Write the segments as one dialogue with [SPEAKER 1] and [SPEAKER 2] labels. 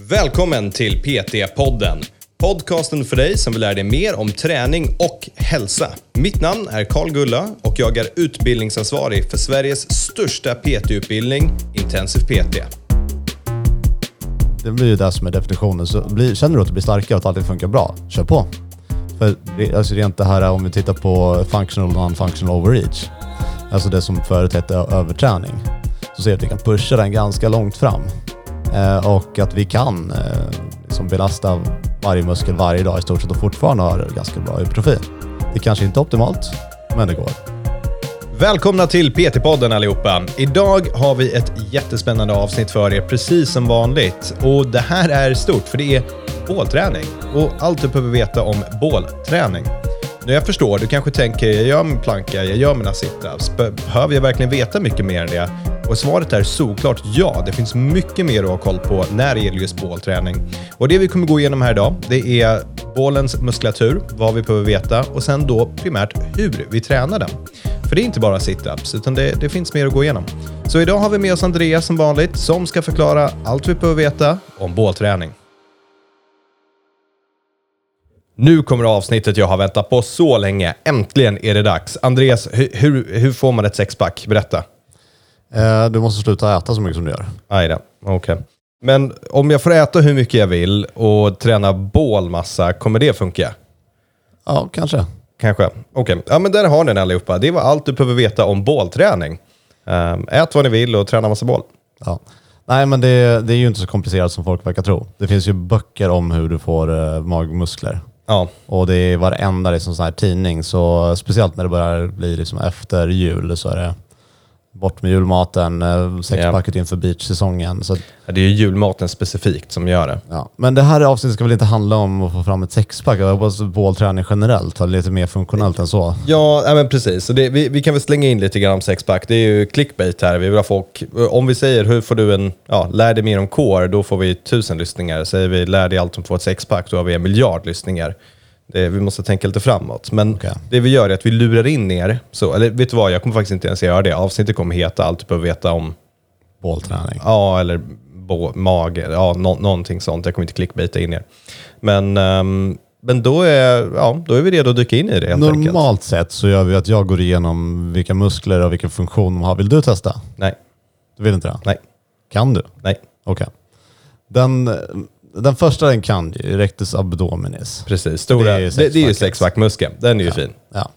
[SPEAKER 1] Välkommen till PT-podden. Podcasten för dig som vill lära dig mer om träning och hälsa. Mitt namn är Karl Gulla och jag är utbildningsansvarig för Sveriges största PT-utbildning, Intensiv PT.
[SPEAKER 2] Det blir ju det som är definitionen. Så blir, känner du att du blir starkare och att allting funkar bra, kör på. För alltså rent det här om vi tittar på functional och non-functional overreach, alltså det som förut hette överträning, så ser vi att vi kan pusha den ganska långt fram. Eh, och att vi kan eh, liksom belasta varje muskel varje dag i stort sett och fortfarande ha ganska bra hypertrofi. Det kanske inte är optimalt, men det går.
[SPEAKER 1] Välkomna till PT-podden allihopa. Idag har vi ett jättespännande avsnitt för er, precis som vanligt. Och det här är stort, för det är bålträning. Och allt du behöver veta om bålträning. Nu jag förstår, du kanske tänker, jag gör min planka, jag gör mina situps. Behöver jag verkligen veta mycket mer än det? Och svaret är såklart ja. Det finns mycket mer att ha koll på när det gäller just bålträning. Och det vi kommer gå igenom här idag, det är bålens muskulatur, vad vi behöver veta och sen då primärt hur vi tränar den. För det är inte bara situps, utan det, det finns mer att gå igenom. Så idag har vi med oss Andreas som vanligt, som ska förklara allt vi behöver veta om bålträning. Nu kommer avsnittet jag har väntat på så länge. Äntligen är det dags. Andreas, hur, hur, hur får man ett sexpack? Berätta.
[SPEAKER 2] Eh, du måste sluta äta så mycket som du gör.
[SPEAKER 1] Aj då, okej. Okay. Men om jag får äta hur mycket jag vill och träna bålmassa, kommer det funka?
[SPEAKER 2] Ja, kanske.
[SPEAKER 1] Kanske. Okej, okay. ja men där har ni den allihopa. Det var allt du behöver veta om bålträning. Um, ät vad ni vill och träna massa bål.
[SPEAKER 2] Ja. Nej, men det, det, är ju inte så komplicerat som folk verkar tro. Det finns ju böcker om hur du får uh, magmuskler.
[SPEAKER 1] Ja.
[SPEAKER 2] Och det är varenda liksom, sån här tidning, så speciellt när det börjar bli liksom, efter jul så är det bort med julmaten, eh, sexpacket yeah. inför beachsäsongen. Så,
[SPEAKER 1] ja, det är ju julmaten specifikt som gör det.
[SPEAKER 2] Ja. Men det här avsnittet ska väl inte handla om att få fram ett sexpack? Jag hoppas bålträning generellt har lite mer funktionellt än så.
[SPEAKER 1] Ja, ja men precis. Så det, vi, vi, kan väl slänga in lite grann om sexpack. Det är ju clickbait här. Vi vill ha folk, om vi säger hur får du en, ja, lär dig mer om core, då får vi tusen lyssningar. Säger vi lär dig allt om att få ett sexpack, då har vi en miljard lyssningar. Det, vi måste tänka lite framåt. Men okay. det vi gör är att vi lurar in er. Så, eller vet du vad, jag kommer faktiskt inte ens göra det. Avsnittet kommer heta allt du behöver veta om
[SPEAKER 2] Bålträning.
[SPEAKER 1] Ja, eller mage, ja, no, någonting sånt. Jag kommer inte clickbaita in er. Men, um, men då, är, ja, då är vi redo att dyka in i det helt
[SPEAKER 2] Normalt
[SPEAKER 1] enkelt.
[SPEAKER 2] sett så gör vi att jag går igenom vilka muskler och vilken funktion de har. Vill du testa?
[SPEAKER 1] Nej.
[SPEAKER 2] Du vill inte det?
[SPEAKER 1] Nej.
[SPEAKER 2] Kan du?
[SPEAKER 1] Nej.
[SPEAKER 2] Okej. Okay. Den den första den kan ju, rectus abdominis.
[SPEAKER 1] Precis, stora, det är ju, sexpackmuskeln. Den är ju
[SPEAKER 2] ja,
[SPEAKER 1] fin.
[SPEAKER 2] Ja.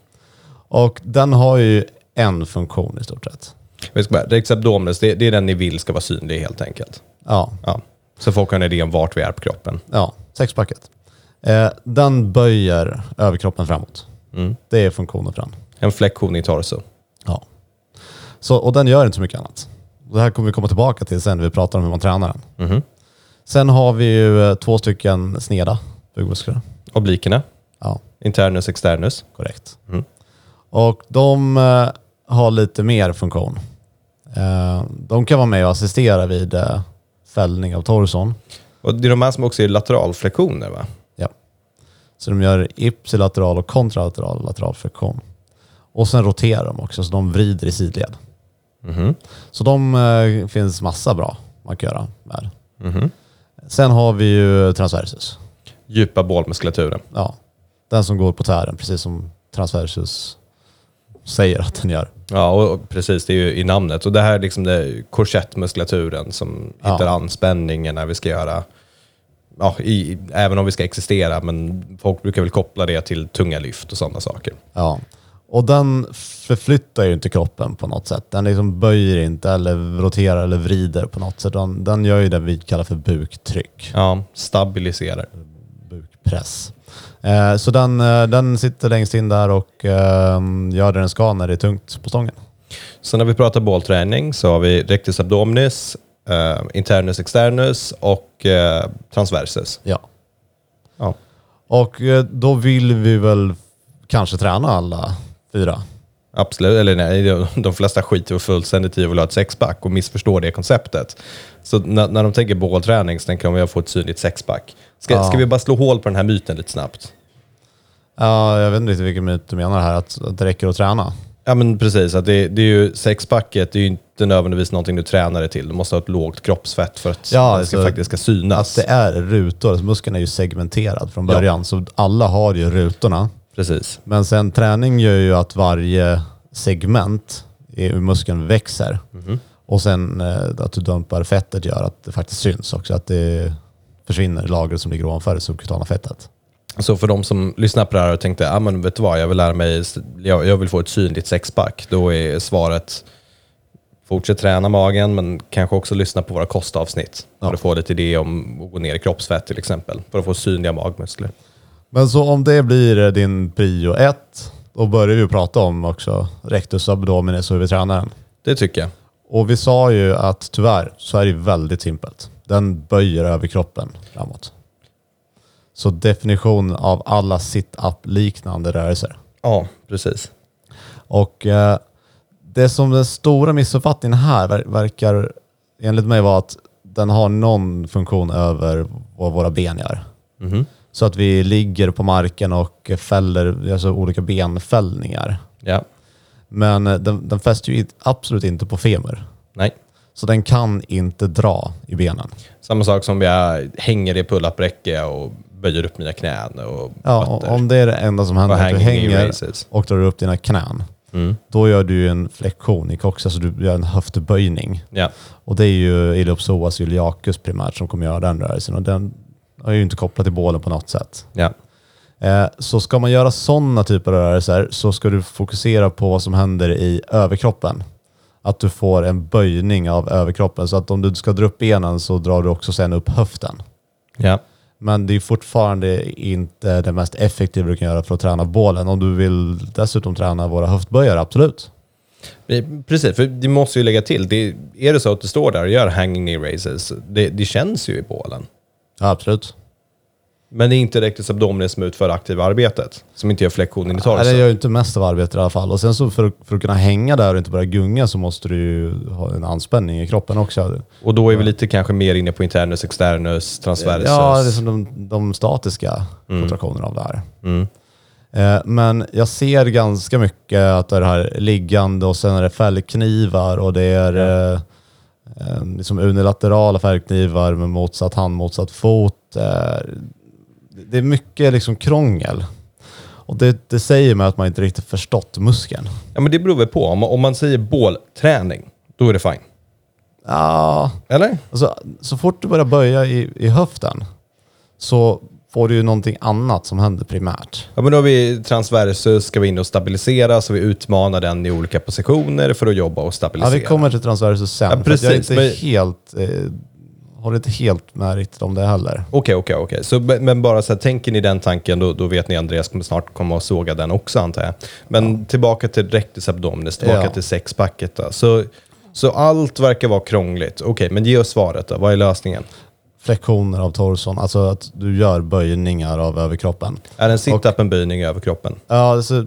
[SPEAKER 2] Och den har ju en funktion i stort sett.
[SPEAKER 1] Rectus abdominis, det, det, är den ni vill ska vara synlig helt enkelt.
[SPEAKER 2] Ja.
[SPEAKER 1] ja. Så folk har en idé om vart vi är på kroppen.
[SPEAKER 2] Ja, sexpacket. Eh, den böjer överkroppen framåt. Mm. Det är funktionen för den.
[SPEAKER 1] En flexion i torso.
[SPEAKER 2] Ja. Så, och den gör inte så mycket annat. Det här kommer vi komma tillbaka till sen när vi pratar om hur man tränar den.
[SPEAKER 1] Mm.
[SPEAKER 2] Sen har vi ju eh, två stycken sneda bugmuskler.
[SPEAKER 1] Oblikerna.
[SPEAKER 2] Ja.
[SPEAKER 1] Internus, externus.
[SPEAKER 2] Korrekt. Mm. Och de eh, har lite mer funktion. Eh, de kan vara med och assistera vid eh, fällning av torson.
[SPEAKER 1] Och det är de här som också är lateralflektioner va?
[SPEAKER 2] Ja. Så de gör ipsilateral och kontralateral lateralflexion. Och sen roterar de också, så de vrider i sidled.
[SPEAKER 1] Mm.
[SPEAKER 2] Så de finns massa bra man kan göra med.
[SPEAKER 1] Mm.
[SPEAKER 2] Sen har vi ju transversus.
[SPEAKER 1] Djupa bålmuskulaturen.
[SPEAKER 2] Ja, den som går på tären, precis som transversus säger att den gör.
[SPEAKER 1] Ja, och precis. Det är ju i namnet. Och det här är liksom det korsettmuskulaturen som ja. hittar anspänningen när vi ska göra, ja, i, även om vi ska existera, men folk brukar väl koppla det till tunga lyft och sådana saker.
[SPEAKER 2] Ja, och den förflyttar ju inte kroppen på något sätt. Den liksom böjer inte eller roterar eller vrider på något sätt. Den, den gör ju det vi kallar för buktryck.
[SPEAKER 1] Ja, stabiliserar.
[SPEAKER 2] Bukpress. Eh, så den, eh, den sitter längst in där och eh, gör det den ska när det är tungt på stången.
[SPEAKER 1] Så när vi pratar bålträning så har vi rectus abdominis, eh, internus externus och eh, transversus.
[SPEAKER 2] Ja.
[SPEAKER 1] ja.
[SPEAKER 2] Och eh, då vill vi väl kanske träna alla fyra.
[SPEAKER 1] Absolut, eller nej, de flesta skiter ju fullständigt i att ha ett sexpack och missförstår det konceptet. Så när, när de tänker bålträning så tänker de att jag får ett synligt sexpack. Ska, ja. ska vi bara slå hål på den här myten lite snabbt?
[SPEAKER 2] Ja, jag vet inte riktigt vilken myt du menar här, att, att det räcker att träna.
[SPEAKER 1] Ja men precis, att det, det är ju sexpacket, det är ju inte nödvändigtvis någonting du tränar dig till. Du måste ha ett lågt kroppsfett för att
[SPEAKER 2] Ja,
[SPEAKER 1] det ska,
[SPEAKER 2] alltså,
[SPEAKER 1] faktiskt ska synas.
[SPEAKER 2] Att det är rutor, alltså muskeln är ju segmenterad från
[SPEAKER 1] Ja.
[SPEAKER 2] början, så alla har ju rutorna.
[SPEAKER 1] Precis.
[SPEAKER 2] Men sen träning gör ju att varje segment i muskeln växer.
[SPEAKER 1] Mhm.
[SPEAKER 2] Och sen eh, att du dumpar fettet gör att det faktiskt syns också, att det försvinner lagret som ligger ovanför det subkutana fettet.
[SPEAKER 1] Så för de som lyssnar på det här och tänkte, ah, men vet du vad, jag vill lära mig, jag, jag vill få ett synligt sexpack. Då är svaret, fortsätt träna magen, men kanske också lyssna på våra kostavsnitt.
[SPEAKER 2] Ja.
[SPEAKER 1] För att få lite idé om att gå ner i kroppsfett till exempel. För att få synliga magmuskler.
[SPEAKER 2] Men så om det blir eh, din prio ett, då börjar vi prata om också rectus abdominis och hur vi tränar den.
[SPEAKER 1] Det tycker jag.
[SPEAKER 2] Och vi sa ju att tyvärr så är det väldigt simpelt. Den böjer över kroppen framåt. Så definition av alla sit-up liknande rörelser.
[SPEAKER 1] Ja, precis.
[SPEAKER 2] Och eh, det som den stora missuppfattningen här ver- verkar enligt mig vara att den har någon funktion över vad våra ben gör.
[SPEAKER 1] Mhm.
[SPEAKER 2] Så att vi ligger på marken och fäller, alltså olika benfällningar.
[SPEAKER 1] Ja,
[SPEAKER 2] Men eh, den, den fäster ju absolut inte på femur.
[SPEAKER 1] nej.
[SPEAKER 2] Så den kan inte dra i benen.
[SPEAKER 1] Samma sak som jag hänger i pull-up-räcke och böjer upp mina knän och
[SPEAKER 2] Ja,
[SPEAKER 1] fötter.
[SPEAKER 2] om det är det enda som händer,
[SPEAKER 1] Och
[SPEAKER 2] att du hänger och drar upp dina knän,
[SPEAKER 1] Mm.
[SPEAKER 2] då gör du en flexion i kox, alltså du gör en höftböjning.
[SPEAKER 1] Ja,
[SPEAKER 2] Och det är ju iliopsoas iliacus primärt som kommer göra den rörelsen och den är ju inte kopplad till bålen på något sätt.
[SPEAKER 1] ja.
[SPEAKER 2] Eh, så ska man göra sådana typer av rörelser så ska du fokusera på vad som händer i överkroppen. Att du får en böjning av överkroppen. Så att om du ska dra upp benen så drar du också sen upp höften.
[SPEAKER 1] ja.
[SPEAKER 2] Men det är fortfarande inte det mest effektiva du kan göra för att träna bålen. Om du vill dessutom träna våra höftböjare, absolut.
[SPEAKER 1] Precis, för det måste ju lägga till. Det, är det så att du står där och gör hanging knee raises, det, det känns ju i bålen.
[SPEAKER 2] Ja, absolut.
[SPEAKER 1] Men det är inte rectus abdominis som utför aktiva arbetet, som inte gör flexion i
[SPEAKER 2] Ja, det
[SPEAKER 1] torsen.
[SPEAKER 2] gör ju inte mest av arbetet i alla fall. Och sen så för, för att kunna hänga där och inte börja gunga så måste du ju ha en anspänning i kroppen också.
[SPEAKER 1] Och då är vi lite kanske mer inne på internus, externus, transversus.
[SPEAKER 2] Ja, det är som de, de statiska kontraktionerna av det här.
[SPEAKER 1] Mm.
[SPEAKER 2] Eh, men jag ser ganska mycket att det är det här liggande och sen är det fällknivar och det är eh, eh, liksom unilaterala fällknivar med motsatt hand, motsatt fot. Eh, det är mycket liksom krångel. Och det, det säger mig att man inte riktigt förstått muskeln.
[SPEAKER 1] Ja, men det beror väl på. Om, om man säger bålträning, då är det fine.
[SPEAKER 2] Ja,
[SPEAKER 1] Eller?
[SPEAKER 2] alltså, så fort du börjar böja i, i höften så får du ju någonting annat som händer primärt.
[SPEAKER 1] Ja, men då har vi transversus, ska vi in och stabilisera, så vi utmanar den i olika positioner för att jobba och
[SPEAKER 2] Ja,
[SPEAKER 1] stabilisera.
[SPEAKER 2] vi kommer till transversus sen.
[SPEAKER 1] Ja,
[SPEAKER 2] att jag är
[SPEAKER 1] precis,
[SPEAKER 2] inte
[SPEAKER 1] men-
[SPEAKER 2] helt, eh, håller inte helt med riktigt om det heller.
[SPEAKER 1] Okej, okej, okej. Så, men bara så här, tänker ni den tanken, då, då vet ni Andreas kommer snart komma och såga den också antar jag. Men tillbaka till rectus abdominis, tillbaka
[SPEAKER 2] Ja.
[SPEAKER 1] till sexpacket då. Så, så allt verkar vara krångligt. Okej, men ge oss svaret då. Vad är lösningen?
[SPEAKER 2] Flexioner av torson, alltså att du gör böjningar av överkroppen.
[SPEAKER 1] Är en sit-up en böjning över kroppen?
[SPEAKER 2] Ja, alltså,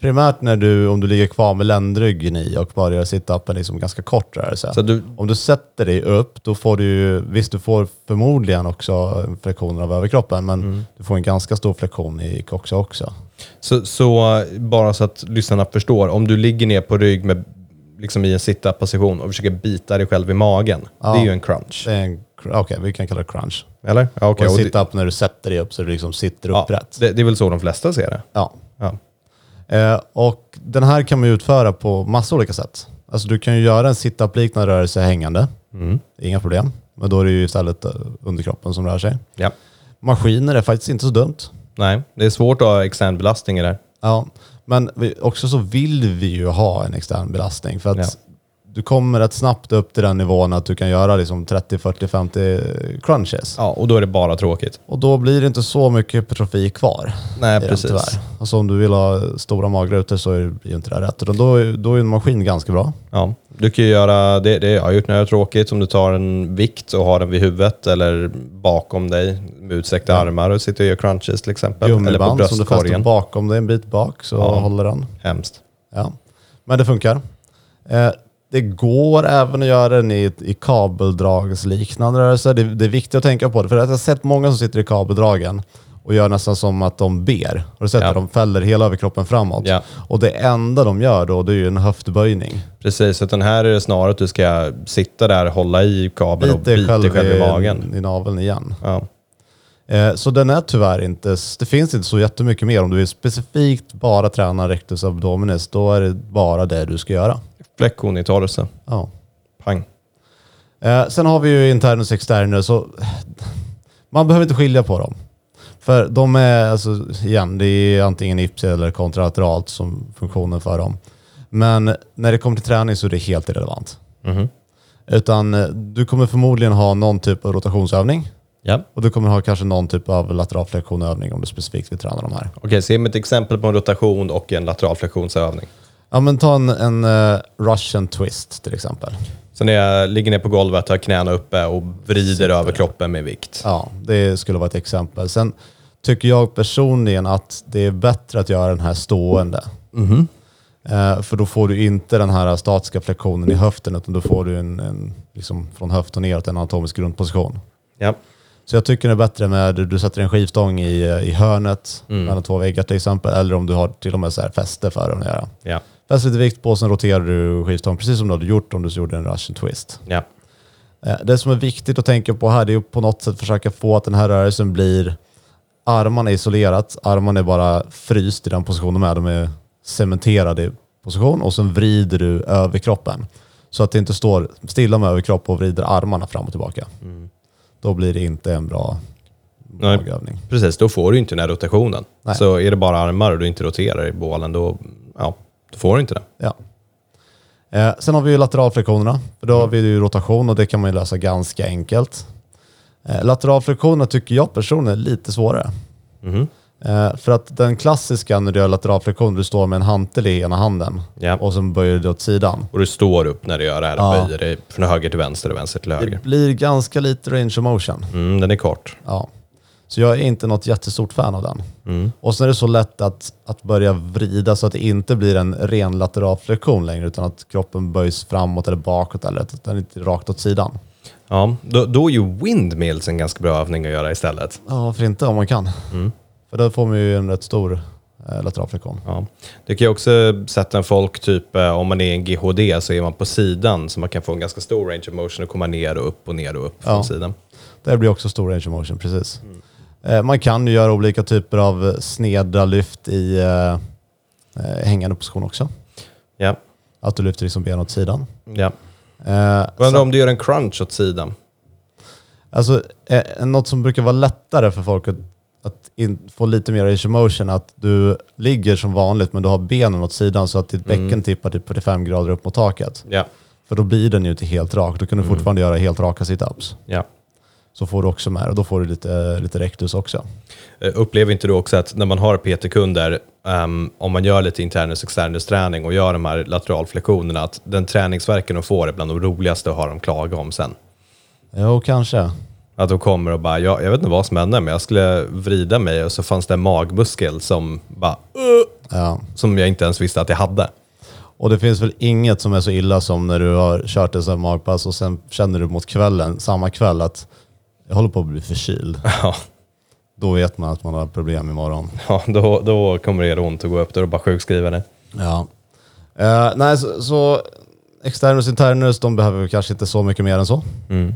[SPEAKER 2] primärt när du, om du ligger kvar med ländryggen i och bara gör sit-upen liksom ganska kort rörelse.
[SPEAKER 1] Så du,
[SPEAKER 2] Om du sätter dig upp, då får du ju, visst du får förmodligen också flexioner av överkroppen, men
[SPEAKER 1] Mm.
[SPEAKER 2] du får en ganska stor flexion i koxa också.
[SPEAKER 1] så, så bara så att lyssnarna förstår, om du ligger ner på rygg med, liksom i en sit-up position och försöker bita dig själv i magen,
[SPEAKER 2] Ja.
[SPEAKER 1] det är ju en crunch.
[SPEAKER 2] Okej, vi kan kalla det crunch.
[SPEAKER 1] Eller? Ja,
[SPEAKER 2] en
[SPEAKER 1] och
[SPEAKER 2] sit-up när du sätter dig upp så du liksom sitter
[SPEAKER 1] ja,
[SPEAKER 2] upprätt.
[SPEAKER 1] det, det är väl så de flesta ser det.
[SPEAKER 2] Ja.
[SPEAKER 1] Ja.
[SPEAKER 2] Eh, och den här kan man utföra på massa olika sätt. Alltså du kan ju göra en sit-up-liknande rörelse hängande.
[SPEAKER 1] Mm.
[SPEAKER 2] Inga problem. Men då är det ju istället eh, underkroppen som rör sig.
[SPEAKER 1] ja.
[SPEAKER 2] Maskiner är faktiskt inte så dumt.
[SPEAKER 1] Nej, det är svårt att ha extern belastning i det här.
[SPEAKER 2] Ja, men vi, också så vill vi ju ha en extern belastning för att
[SPEAKER 1] Ja.
[SPEAKER 2] du kommer rätt snabbt upp till den nivån att du kan göra liksom 30, 40, 50 crunches.
[SPEAKER 1] Ja, och då är det bara tråkigt.
[SPEAKER 2] Och då blir det inte så mycket hypertrofi kvar.
[SPEAKER 1] Nej,
[SPEAKER 2] den,
[SPEAKER 1] precis.
[SPEAKER 2] Tyvärr. Alltså om du vill ha stora magrutor så är det ju inte det rätt. Då, då är en maskin ganska bra.
[SPEAKER 1] Ja, du kan ju göra det, det jag har gjort när det är tråkigt, om du tar en vikt och har den vid huvudet eller bakom dig med utsträckta armar och sitter och gör crunches till exempel. eller på
[SPEAKER 2] Gummiband som du fäster
[SPEAKER 1] bröstkorgen.
[SPEAKER 2] bakom dig en bit bak så
[SPEAKER 1] Ja.
[SPEAKER 2] håller den.
[SPEAKER 1] Hemskt.
[SPEAKER 2] Ja. Men det funkar. Eh, det går även att göra den i, i kabeldragsliknande rörelser. Det, det är viktigt att tänka på det. För jag har sett många som sitter i kabeldragen och gör nästan som att de ber. Har du sett
[SPEAKER 1] Ja.
[SPEAKER 2] det? De fäller hela överkroppen framåt.
[SPEAKER 1] Ja.
[SPEAKER 2] Och det enda de gör då, det är ju en höftböjning.
[SPEAKER 1] Precis, utan här är det snarare att du ska sitta där, hålla i kabeln och bita dig själv i magen.
[SPEAKER 2] i, i naveln igen.
[SPEAKER 1] Ja.
[SPEAKER 2] Eh, så den är tyvärr inte, det finns inte så jättemycket mer. Om du vill specifikt bara träna rectus abdominis, då är det bara det du ska göra.
[SPEAKER 1] Flexion i torso.
[SPEAKER 2] Ja.
[SPEAKER 1] Pang.
[SPEAKER 2] Eh, sen har vi ju internus och externus. Man behöver inte skilja på dem. För de är, alltså, igen, det är antingen ipsi eller kontralateralt som funktionen för dem. Men när det kommer till träning så är det helt irrelevant.
[SPEAKER 1] Mhm.
[SPEAKER 2] Utan eh, du kommer förmodligen ha någon typ av rotationsövning
[SPEAKER 1] Ja.
[SPEAKER 2] och du kommer ha kanske någon typ av lateral flexionövning om du specifikt vill träna de här.
[SPEAKER 1] Okej, se med ett exempel på en rotation och en lateral flexionsövning.
[SPEAKER 2] Ja men ta en, en eh, russian twist till exempel.
[SPEAKER 1] Så när jag ligger ner på golvet, har knäna uppe och vrider över kroppen med vikt.
[SPEAKER 2] Ja, det skulle vara ett exempel. Sen tycker jag personligen att det är bättre att göra den här stående. Eh, för då får du inte den här statiska flexionen i höften utan då får du en, en liksom från höft och neråt en anatomisk grundposition.
[SPEAKER 1] Ja.
[SPEAKER 2] Så jag tycker det är bättre med du sätter en skivstång i, i hörnet mellan två väggar till exempel. Eller om du har till och med så här fäste för den att göra.
[SPEAKER 1] Ja.
[SPEAKER 2] Fäst lite vikt på, sen roterar du skivstången precis som du hade gjort om du gjorde en russian twist.
[SPEAKER 1] Ja.
[SPEAKER 2] Eh, Det som är viktigt att tänka på här det är att på något sätt försöka få att den här rörelsen blir armarna isolerat. Armarna är bara fryst i den positionen med. De är cementerade i position och sen vrider du överkroppen. Så att det inte står stilla med överkropp och vrider armarna fram och tillbaka. Då blir det inte en bra
[SPEAKER 1] Nej.
[SPEAKER 2] magövning.
[SPEAKER 1] Precis, då får du inte den här rotationen.
[SPEAKER 2] Nej.
[SPEAKER 1] Så är det bara armar och du inte roterar i bålen, då, ja, då får du inte det.
[SPEAKER 2] Ja. Eh, sen har vi ju lateralflektionerna. För då har vi ju rotation och det kan man ju lösa ganska enkelt. Eh, lateralflektionerna tycker jag personligen är lite svårare. Eh, för att den klassiska när du gör lateralflexion, du står med en hantel i ena handen
[SPEAKER 1] Ja.
[SPEAKER 2] och sen böjer du åt sidan.
[SPEAKER 1] Och du står upp när du gör det här
[SPEAKER 2] Ja.
[SPEAKER 1] böjer dig från höger till vänster och vänster till höger.
[SPEAKER 2] Det blir ganska lite range of motion.
[SPEAKER 1] Mm, den är kort.
[SPEAKER 2] Ja. Så jag är inte något jättestort fan av den.
[SPEAKER 1] Mm.
[SPEAKER 2] Och sen är det så lätt att, att börja vrida så att det inte blir en ren lateralflexion längre utan att kroppen böjs framåt eller bakåt eller att den inte är rakt åt sidan.
[SPEAKER 1] Ja, då, då är ju windmills en ganska bra övning att göra istället.
[SPEAKER 2] Ja, varför inte om man kan?
[SPEAKER 1] Mm.
[SPEAKER 2] För då får man ju en rätt stor eh, lateralflexion.
[SPEAKER 1] Ja. Det kan ju också sätta en folk, typ eh, om man är en GHD så är man på sidan så man kan få en ganska stor range of motion och komma ner och upp och ner och upp
[SPEAKER 2] Ja.
[SPEAKER 1] från sidan.
[SPEAKER 2] Det blir också stor range of motion, precis.
[SPEAKER 1] Mm.
[SPEAKER 2] Eh, man kan ju göra olika typer av sneda lyft i eh, eh, hängande position också.
[SPEAKER 1] Ja,
[SPEAKER 2] Att du lyfter liksom ben åt sidan.
[SPEAKER 1] ja.
[SPEAKER 2] Eh,
[SPEAKER 1] Jag undrar om du gör en crunch åt sidan.
[SPEAKER 2] Alltså, eh, något som brukar vara lättare för folk att, att in, få lite mer range of motion att du ligger som vanligt men du har benen åt sidan så att ditt
[SPEAKER 1] Mm.
[SPEAKER 2] bäcken tippar typ 45 grader upp mot taket.
[SPEAKER 1] Ja,
[SPEAKER 2] För då blir den ju inte helt rak. Då kan
[SPEAKER 1] Mm.
[SPEAKER 2] du fortfarande göra helt raka situps.
[SPEAKER 1] ja.
[SPEAKER 2] Så får du också med och då får du lite, lite rectus också.
[SPEAKER 1] Eh, Upplever inte du också att när man har PT-kunder, ehm, om man gör lite internus och externus träning och gör de här lateralflektionerna, att den träningsverken de får är bland de roligaste att ha dem klaga om sen?
[SPEAKER 2] Jo, kanske.
[SPEAKER 1] Att de kommer och bara, jag, jag vet inte vad som hände, men jag skulle vrida mig och så fanns det en magmuskel som bara, "Ugh",
[SPEAKER 2] Ja.
[SPEAKER 1] som jag inte ens visste att jag hade.
[SPEAKER 2] Och det finns väl inget som är så illa som när du har kört ett magpass och sen känner du mot kvällen, samma kväll, att jag håller på att bli förkyld.
[SPEAKER 1] Ja,
[SPEAKER 2] Då vet man att man har problem imorgon.
[SPEAKER 1] ja då, då kommer det göra ont att gå upp, då är det bara sjukskriva det.
[SPEAKER 2] Ja. Eh, nej, så, så externus internus, de behöver kanske inte så mycket mer än så.
[SPEAKER 1] Mm.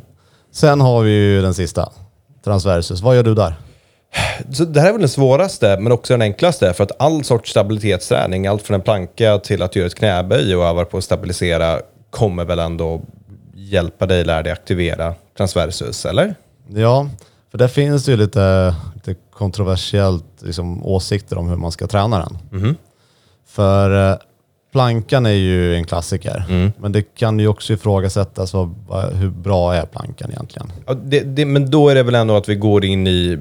[SPEAKER 2] Sen har vi ju den sista, transversus. Vad gör du där?
[SPEAKER 1] Så det här är väl den svåraste, men också den enklaste. För att all sorts stabilitetsträning, allt från en planka till att göra ett knäböj och öva på att stabilisera, kommer väl ändå hjälpa dig, lära dig aktivera transversus, eller?
[SPEAKER 2] Ja, för där finns det ju lite, lite kontroversiellt liksom, åsikter om hur man ska träna den.
[SPEAKER 1] Mhm.
[SPEAKER 2] För eh, plankan är ju en klassiker,
[SPEAKER 1] Mm.
[SPEAKER 2] men det kan ju också ifrågasättas vad, hur bra är plankan egentligen?
[SPEAKER 1] Ja, det, det, men då är det väl ändå att vi går in i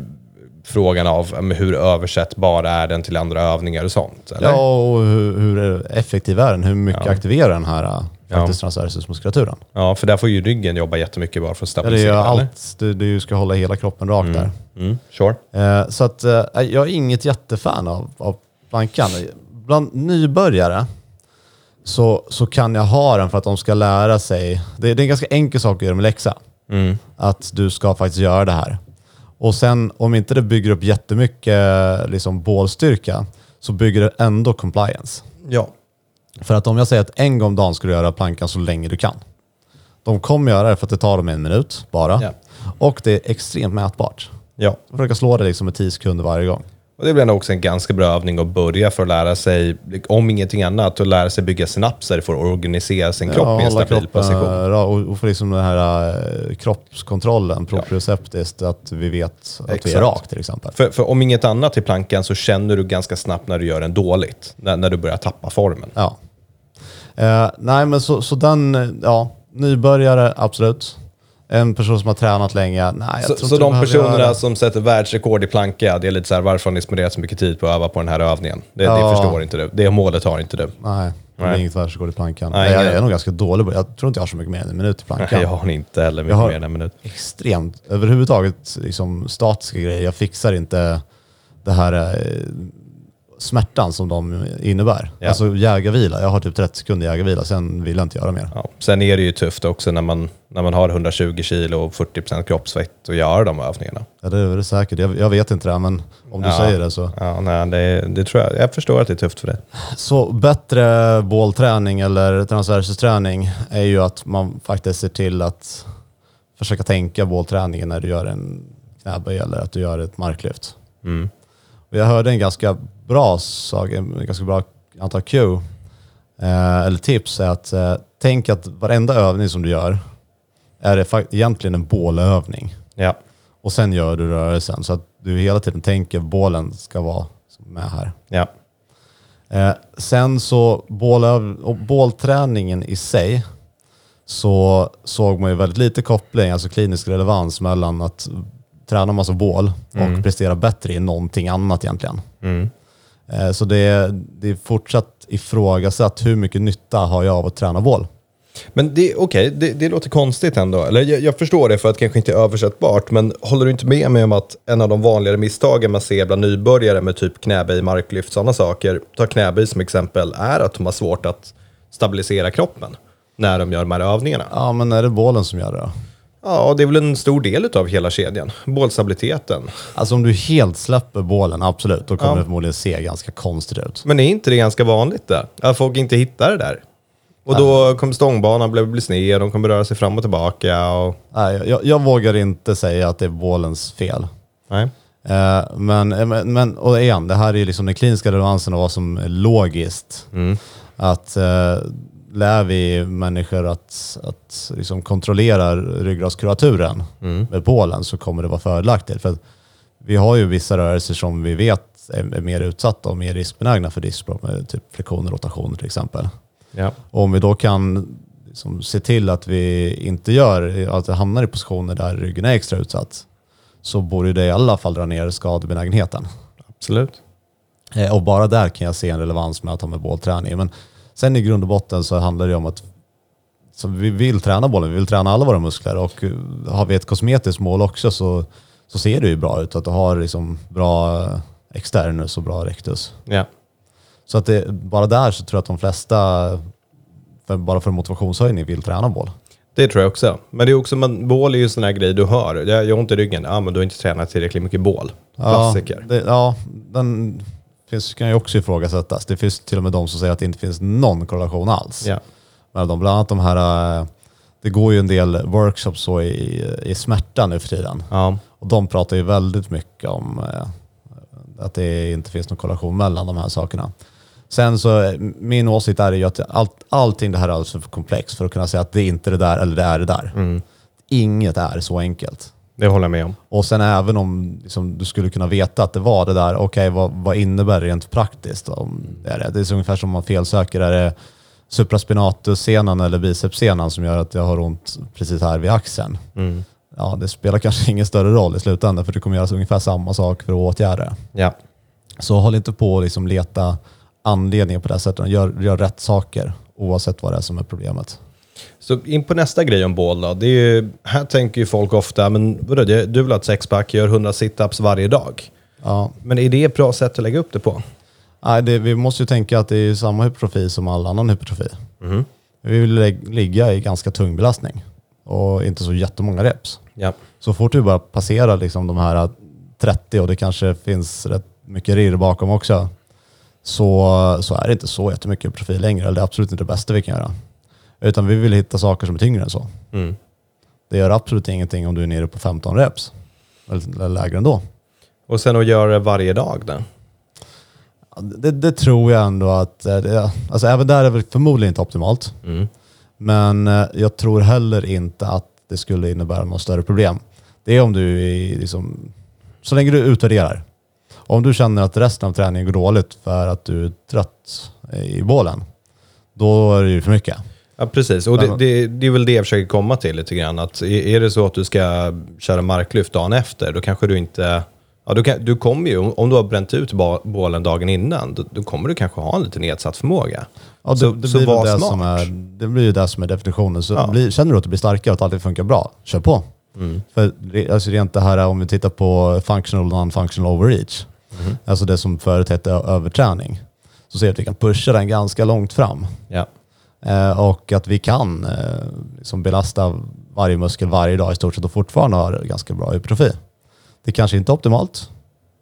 [SPEAKER 1] frågan av hur översättbara är den till andra övningar och sånt? Eller?
[SPEAKER 2] Ja, och hur, hur effektiv är den? Hur mycket
[SPEAKER 1] Ja.
[SPEAKER 2] aktiverar den här eh,
[SPEAKER 1] Ja.
[SPEAKER 2] faktiskt transversusmuskulaturen?
[SPEAKER 1] Ja, för där får ju ryggen jobba jättemycket bara för att
[SPEAKER 2] Ja, det
[SPEAKER 1] stabilisera. eller?
[SPEAKER 2] allt, du, du ska hålla hela kroppen rak där.
[SPEAKER 1] Mm, sure.
[SPEAKER 2] Eh, så att, eh, jag är inget jättefan av, av plankan. Bland nybörjare så, så kan jag ha den för att de ska lära sig. Det, det är en ganska enkel sak att göra med läxa.
[SPEAKER 1] Mm.
[SPEAKER 2] Att du ska faktiskt göra det här. Och sen om inte det bygger upp jättemycket liksom, bålstyrka så bygger det ändå compliance.
[SPEAKER 1] Ja.
[SPEAKER 2] För att om jag säger att en gång om dagen ska du göra plankan så länge du kan. De kommer göra det för att det tar dem en minut bara.
[SPEAKER 1] Ja.
[SPEAKER 2] Och det är extremt mätbart.
[SPEAKER 1] Ja.
[SPEAKER 2] Jag försöker slå det liksom med 10 sekunder varje gång.
[SPEAKER 1] Och det blir nog också en ganska bra övning att börja för att lära sig, om ingenting annat, att lära sig bygga synapser för att organisera sin kropp i en stabil position.
[SPEAKER 2] ra- och, få liksom den här eh, kroppskontrollen, proprioceptiskt, att vi vet att vi
[SPEAKER 1] Exakt.
[SPEAKER 2] är rak till exempel.
[SPEAKER 1] För, för om inget annat i plankan så känner du ganska snabbt när du gör den dåligt. När, när du börjar tappa formen.
[SPEAKER 2] Ja. Eh, nej, men så, så den, ja, nybörjare, absolut. En person som har tränat länge, nej jag
[SPEAKER 1] Så, så de personerna
[SPEAKER 2] göra-
[SPEAKER 1] som sätter världsrekord i planka, det är lite så här, varför har ni spenderat så mycket tid på att öva på den här övningen? Det,
[SPEAKER 2] Ja.
[SPEAKER 1] det förstår inte du. Det målet har inte du.
[SPEAKER 2] Nej, det är inget världsrekord i plankan.
[SPEAKER 1] Nej,
[SPEAKER 2] jag
[SPEAKER 1] ingen-
[SPEAKER 2] är nog ganska dålig på Jag tror inte jag har så mycket mer än en minut i plankan.
[SPEAKER 1] Nej, jag har inte heller mycket
[SPEAKER 2] Jag
[SPEAKER 1] mer än en minut.
[SPEAKER 2] Extremt. Överhuvudtaget liksom, statiska grejer. Jag fixar inte det här eh, smärtan som de innebär.
[SPEAKER 1] Ja.
[SPEAKER 2] Alltså jägarvila. Jag har typ 30 sekunder jägarvila, sen vill jag inte göra mer.
[SPEAKER 1] Ja. Sen är det ju tufft också när man, när man har 120 kilo och 40% kroppsvikt och gör de övningarna.
[SPEAKER 2] Ja, det är det säkert. Jag, jag vet inte det, men om du
[SPEAKER 1] Ja.
[SPEAKER 2] säger det så.
[SPEAKER 1] Ja, nej, det, det tror jag. Jag förstår att det är tufft för dig.
[SPEAKER 2] Så bättre bålträning eller transversusträning är ju att man faktiskt ser till att försöka tänka bålträningen när du gör en knäböj eller att du gör ett marklyft.
[SPEAKER 1] Mm.
[SPEAKER 2] Jag hörde en ganska bra sak, en ganska bra antal Q, eh, eller tips, är att eh, tänk att varenda övning som du gör är det egentligen en bålövning.
[SPEAKER 1] Ja.
[SPEAKER 2] Och sen gör du rörelsen så att du hela tiden tänker bålen ska vara med här.
[SPEAKER 1] Ja.
[SPEAKER 2] Eh, sen så bålöv- bålträningen i sig så såg man ju väldigt lite koppling, alltså klinisk relevans mellan att träna massa bål och prestera bättre i någonting annat egentligen.
[SPEAKER 1] Mm.
[SPEAKER 2] Eh, så det är, det är fortsatt ifrågasatt hur mycket nytta har jag av att träna bål.
[SPEAKER 1] Men det, okej, det, det låter konstigt ändå. Eller jag, jag förstår det för att det kanske inte är översättbart, men håller du inte med mig om att en av de vanligare misstagen man ser bland nybörjare med typ knäböj, marklyft, sådana saker, ta knäböj som exempel, är att de har svårt att stabilisera kroppen när de gör de här övningarna?
[SPEAKER 2] Ja, men är det bålen som gör det då?
[SPEAKER 1] Ja, det är väl en stor del av hela kedjan. Bålstabiliteten.
[SPEAKER 2] Alltså om du helt släpper bålen, absolut, då kommer
[SPEAKER 1] Ja.
[SPEAKER 2] det förmodligen se ganska konstigt ut.
[SPEAKER 1] Men är inte det ganska vanligt där? Att folk inte hittar det där? Och då kommer stångbanan bli, bli sned, de kommer röra sig fram och tillbaka. Och...
[SPEAKER 2] Nej, jag, jag vågar inte säga att det är bålens fel.
[SPEAKER 1] Nej.
[SPEAKER 2] Eh, men, eh, men, och igen, det här är ju liksom den kliniska relevansen av vad som är logiskt. Att eh, lär vi människor att, att liksom kontrollera ryggradskuraturen med bålen så kommer det vara fördelaktigt. För vi har ju vissa rörelser som vi vet är, är mer utsatta och mer riskbenägna för diskbråck, med typ flexion och rotation till exempel.
[SPEAKER 1] Ja.
[SPEAKER 2] Och om vi då kan liksom se till att vi inte gör, att det hamnar i positioner där ryggen är extra utsatt, så borde det i alla fall dra ner skadebenägenheten.
[SPEAKER 1] Absolut.
[SPEAKER 2] Eh, Och bara där kan jag se en relevans med att ha med bålträning. Men sen i grund och botten så handlar det om att så vi vill träna bollen, vi vill träna alla våra muskler och eh, har vi ett kosmetiskt mål också så, så ser det ju bra ut att du har liksom bra externus och bra rectus.
[SPEAKER 1] Ja.
[SPEAKER 2] Så att det, bara där så tror jag att de flesta, för, bara för motivationshöjning, vill träna boll.
[SPEAKER 1] Det tror jag också. Men det är också, man, bål är ju en sån här grej du hör. Jag, jag har ont i ryggen. Ja, men du har inte tränat tillräckligt mycket bål. Klassiker.
[SPEAKER 2] Ja, det, ja den finns, kan ju också ifrågasättas. Det finns till och med de som säger att det inte finns någon korrelation alls.
[SPEAKER 1] Ja.
[SPEAKER 2] Men de, bland annat de här, eh, det går ju en del workshops så i, i smärta nu för tiden.
[SPEAKER 1] Ja.
[SPEAKER 2] Och de pratar ju väldigt mycket om eh, att det inte finns någon korrelation mellan de här sakerna. Sen så, eh, min åsikt är ju att allt, allting det här är alldeles för komplext för att kunna säga att det är inte det där eller det är det där. Inget är så enkelt.
[SPEAKER 1] Det håller jag med om.
[SPEAKER 2] Och sen även om liksom, du skulle kunna veta att det var det där, okej vad, vad innebär det rent praktiskt? Om det, är det? det är så ungefär som om man felsöker, är det supraspinatussenan eller bicepssenan som gör att jag har ont precis här vid axeln? Ja, det spelar kanske ingen större roll i slutändan för det kommer göra ungefär samma sak för att åtgärda det.
[SPEAKER 1] Ja.
[SPEAKER 2] Så håll inte på att liksom leta anledningar på det här sättet. Gör, gör rätt saker oavsett vad det är som är problemet.
[SPEAKER 1] Så in på nästa grej om bål då. Det är här tänker ju folk ofta, men vadå, du vill ha ett sexpack, gör 100 situps varje dag.
[SPEAKER 2] Ja.
[SPEAKER 1] Men är det ett bra sätt att lägga upp det på?
[SPEAKER 2] Nej, det, vi måste ju tänka att det är samma hypertrofi som all annan hypertrofi. Vi vill ligga i ganska tung belastning. och inte så jättemånga reps.
[SPEAKER 1] Ja.
[SPEAKER 2] Så fort du bara passerar liksom de här 30 och det kanske finns rätt mycket rirr bakom också, så, så är det inte så jättemycket profil längre. Eller det är absolut inte det bästa vi kan göra. Utan vi vill hitta saker som är tyngre än så.
[SPEAKER 1] Mm.
[SPEAKER 2] Det gör absolut ingenting om du är nere på 15 reps. Eller lägre ändå.
[SPEAKER 1] Och sen att göra det varje dag då?
[SPEAKER 2] Det, det tror jag ändå att, eh, det, alltså även där är det förmodligen inte optimalt.
[SPEAKER 1] Mm.
[SPEAKER 2] Men eh, jag tror heller inte att det skulle innebära något större problem. Det är om du är liksom, så länge du utvärderar. Om du känner att resten av träningen går dåligt för att du är trött i bålen, då är det ju för mycket.
[SPEAKER 1] Ja, precis. Och det, det, det är väl det jag försöker komma till lite grann. Att är det så att du ska köra marklyft dagen efter, då kanske du inte... Ja, du, kan, du kommer ju, om du har bränt ut bålen dagen innan, då, då kommer du kanske ha en lite nedsatt förmåga.
[SPEAKER 2] Ja, det,
[SPEAKER 1] Så-
[SPEAKER 2] det,
[SPEAKER 1] så
[SPEAKER 2] blir
[SPEAKER 1] var
[SPEAKER 2] det,
[SPEAKER 1] smart.
[SPEAKER 2] som är, det blir ju det som är definitionen. Så
[SPEAKER 1] Ja.
[SPEAKER 2] blir, känner du att du blir starkare och att allting funkar bra, kör på.
[SPEAKER 1] Mm.
[SPEAKER 2] För alltså rent det här om vi tittar på functional och non-functional overreach,
[SPEAKER 1] Mm.
[SPEAKER 2] alltså det som förut hette överträning, så ser vi att vi kan pusha den ganska långt fram.
[SPEAKER 1] Ja.
[SPEAKER 2] Eh, och att vi kan eh, liksom belasta varje muskel varje dag i stort sett och fortfarande ha ganska bra hypertrofi. Det kanske inte är optimalt,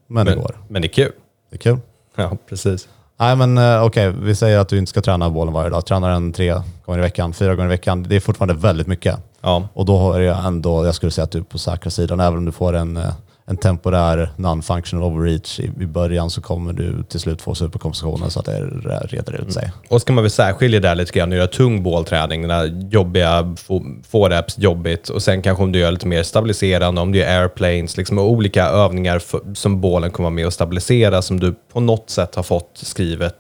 [SPEAKER 2] men, det
[SPEAKER 1] Men,
[SPEAKER 2] går.
[SPEAKER 1] men det är kul.
[SPEAKER 2] Det är kul.
[SPEAKER 1] Ja, precis.
[SPEAKER 2] Nej men eh, okej, vi säger att du inte ska träna bollen varje dag. Tränar den tre gånger i veckan, fyra gånger i veckan. Det är fortfarande väldigt mycket.
[SPEAKER 1] Ja.
[SPEAKER 2] Och då är jag ändå, jag skulle säga att du är på säkra sidan. Även om du får en, en temporär non-functional overreach i, i början så kommer du till slut få superkompensationen så att det reder ut sig. Mm.
[SPEAKER 1] Och ska man väl särskilja där lite grann, göra tung bålträning, den här jobbiga, få, få reps, jobbigt. Och sen kanske om du gör lite mer stabiliserande, om du gör airplanes, liksom olika övningar för, som bålen kommer vara med och stabilisera, som du på något sätt har fått skrivet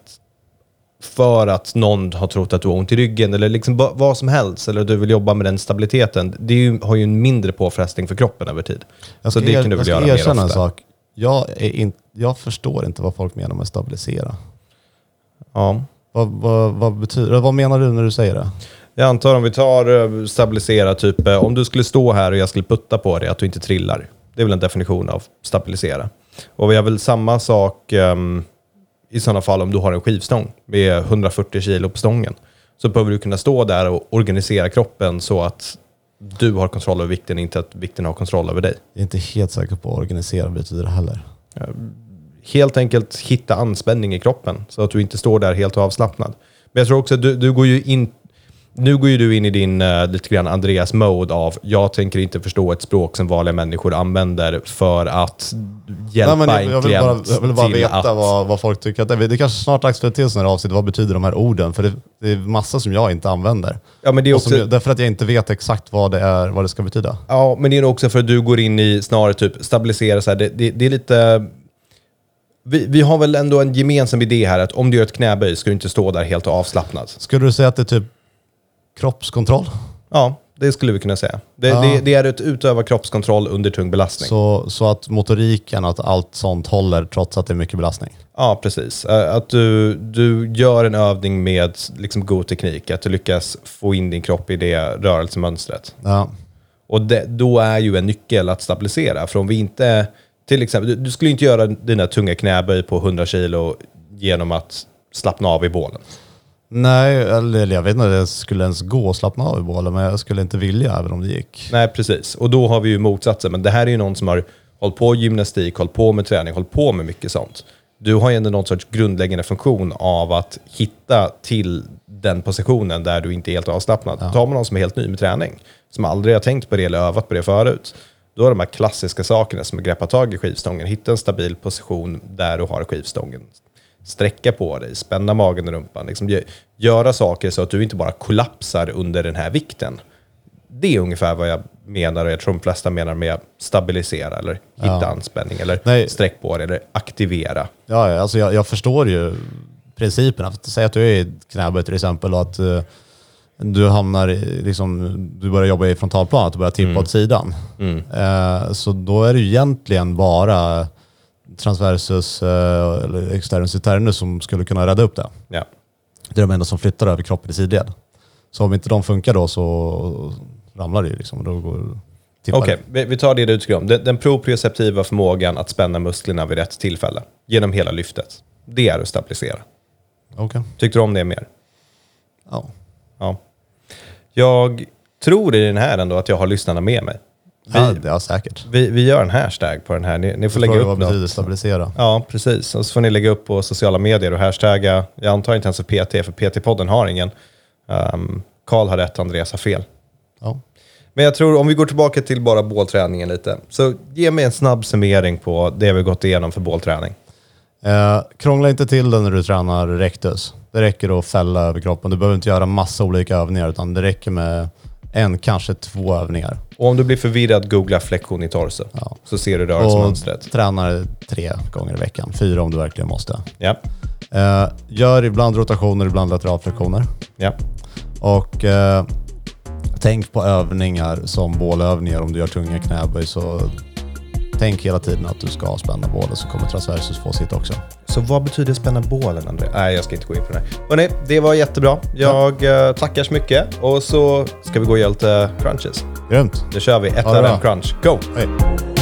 [SPEAKER 1] för att någon har trott att du har ont i ryggen eller liksom vad som helst, eller du vill jobba med den stabiliteten. Det ju, har ju en mindre påfrestning för kroppen över tid.
[SPEAKER 2] Jag
[SPEAKER 1] Så
[SPEAKER 2] ska,
[SPEAKER 1] det
[SPEAKER 2] er,
[SPEAKER 1] kan du väl
[SPEAKER 2] jag
[SPEAKER 1] göra
[SPEAKER 2] ska
[SPEAKER 1] mer
[SPEAKER 2] erkänna en
[SPEAKER 1] ofta.
[SPEAKER 2] sak. Jag, är in, jag förstår inte vad folk menar med stabilisera.
[SPEAKER 1] Ja.
[SPEAKER 2] Vad, vad, vad, betyder, vad menar du när du säger det?
[SPEAKER 1] Jag antar om vi tar eh, stabilisera, typ eh, om du skulle stå här och jag skulle putta på dig, att du inte trillar. Det är väl en definition av stabilisera. Och vi har väl samma sak ehm, i sådana fall om du har en skivstång med 140 kilo på stången. Så behöver du kunna stå där och organisera kroppen så att du har kontroll över vikten, inte att vikten har kontroll över dig.
[SPEAKER 2] Jag är inte helt säker på vad organisera betyder heller.
[SPEAKER 1] Helt enkelt hitta anspänning i kroppen så att du inte står där helt avslappnad. Men jag tror också att du, du går ju in nu går ju du in i din uh, lite grann Andreas mode av jag tänker inte förstå ett språk som vanliga människor använder för att hjälpa
[SPEAKER 2] Nej, jag,
[SPEAKER 1] en
[SPEAKER 2] jag, vill bara, jag vill bara veta
[SPEAKER 1] att...
[SPEAKER 2] vad, vad folk tycker. Att det, det är kanske snart dags för ett till sån här avsnitt. Vad betyder de här orden? För det, det är massa som jag inte använder.
[SPEAKER 1] Ja, men det är
[SPEAKER 2] som,
[SPEAKER 1] också...
[SPEAKER 2] jag- därför att jag inte vet exakt vad det, är, vad det ska betyda.
[SPEAKER 1] Ja, men det är också för att du går in i snarare typ stabilisera så här. Det, det, det är lite... Vi, vi har väl ändå en gemensam idé här att om du gör ett knäböj ska du inte stå där helt avslappnad.
[SPEAKER 2] Skulle du säga att det är typ kroppskontroll?
[SPEAKER 1] Ja, det skulle vi kunna säga. Det,
[SPEAKER 2] Ja.
[SPEAKER 1] det, det är att utöva kroppskontroll under tung belastning.
[SPEAKER 2] Så, så att motoriken, att allt sånt håller trots att det är mycket belastning?
[SPEAKER 1] Ja, precis. Att du, du gör en övning med liksom god teknik, att du lyckas få in din kropp i det rörelsemönstret.
[SPEAKER 2] Ja.
[SPEAKER 1] Och det, då är ju en nyckel att stabilisera. För om vi inte, till exempel, du, du skulle inte göra dina tunga knäböj på 100 kilo genom att slappna av i bålen.
[SPEAKER 2] Nej, eller jag vet inte om det skulle ens gå att slappna av i bålen, men jag skulle inte vilja även om det gick.
[SPEAKER 1] Nej, precis. Och då har vi ju motsatsen. Men det här är ju någon som har hållit på gymnastik, hållit på med träning, hållit på med mycket sånt. Du har ju ändå någon sorts grundläggande funktion av att hitta till den positionen där du inte är helt avslappnad. Tar man någon som är helt ny med träning, som aldrig har tänkt på det eller övat på det förut, då är de här klassiska sakerna som att greppa tag i skivstången, hitta en stabil position där du har skivstången, sträcka på dig, spänna magen och rumpan, liksom gö- göra saker så att du inte bara kollapsar under den här vikten. Det är ungefär vad jag menar och jag tror de flesta menar med stabilisera eller hitta
[SPEAKER 2] Ja.
[SPEAKER 1] anspänning eller
[SPEAKER 2] Nej.
[SPEAKER 1] sträck på dig eller aktivera.
[SPEAKER 2] Ja, alltså jag, jag förstår ju principerna. För att Säg att du är i knäböj till exempel och att eh, du hamnar i, liksom, du börjar jobba i frontalplanet och börjar tippa åt sidan. Eh, så då är det ju egentligen bara transversus eh, eller externus internus som skulle kunna rädda upp det.
[SPEAKER 1] Ja.
[SPEAKER 2] Det är de enda som flyttar över kroppen i sidled. Så om inte de funkar då så ramlar det ju liksom. Då går,
[SPEAKER 1] Okej, vi, vi tar det du tycker om. Den, den proprioceptiva förmågan att spänna musklerna vid rätt tillfälle genom hela lyftet. Det är att stabilisera.
[SPEAKER 2] Okej.
[SPEAKER 1] Tyckte du om det mer?
[SPEAKER 2] Ja.
[SPEAKER 1] Ja. Jag tror i den här ändå att jag har lyssnarna med mig. Vi,
[SPEAKER 2] Ja, säkert.
[SPEAKER 1] vi, vi gör en hashtag på den här. Ni, ni får lägga upp
[SPEAKER 2] vad
[SPEAKER 1] något.
[SPEAKER 2] betyder stabilisera?
[SPEAKER 1] Ja, precis. Och så får ni lägga upp på sociala medier och hashtagga. Jag antar inte ens för PT, för PT-podden har ingen. Um, Karl har rätt, Andreas har fel.
[SPEAKER 2] Ja.
[SPEAKER 1] Men jag tror om vi går tillbaka till bara bålträningen lite. Så ge mig en snabb summering på det vi gått igenom för bålträning.
[SPEAKER 2] Eh, krångla inte till det när du tränar rectus. Det räcker att fälla över kroppen. Du behöver inte göra massa olika övningar utan det räcker med en, kanske två övningar.
[SPEAKER 1] Och om du blir förvirrad, googla flexion i torso.
[SPEAKER 2] Ja.
[SPEAKER 1] Så ser du
[SPEAKER 2] Och
[SPEAKER 1] rörelsemönstret.
[SPEAKER 2] tränar tre gånger i veckan. Fyra om du verkligen måste.
[SPEAKER 1] Ja.
[SPEAKER 2] Eh, gör ibland rotationer, ibland lateralflexioner.
[SPEAKER 1] ja.
[SPEAKER 2] Och eh, tänk på övningar som bålövningar. Om du gör tunga knäböj så tänk hela tiden att du ska spänna bålen så kommer transversus få sitt också.
[SPEAKER 1] Så vad betyder spänna bålen, André? Nej, jag ska inte gå in på det. Hörrni, det var jättebra. Jag eh, tackar så mycket. Och så ska vi gå och göra lite crunches.
[SPEAKER 2] Grymt!
[SPEAKER 1] Nu kör vi. Ett av crunch. Go!
[SPEAKER 2] Hej!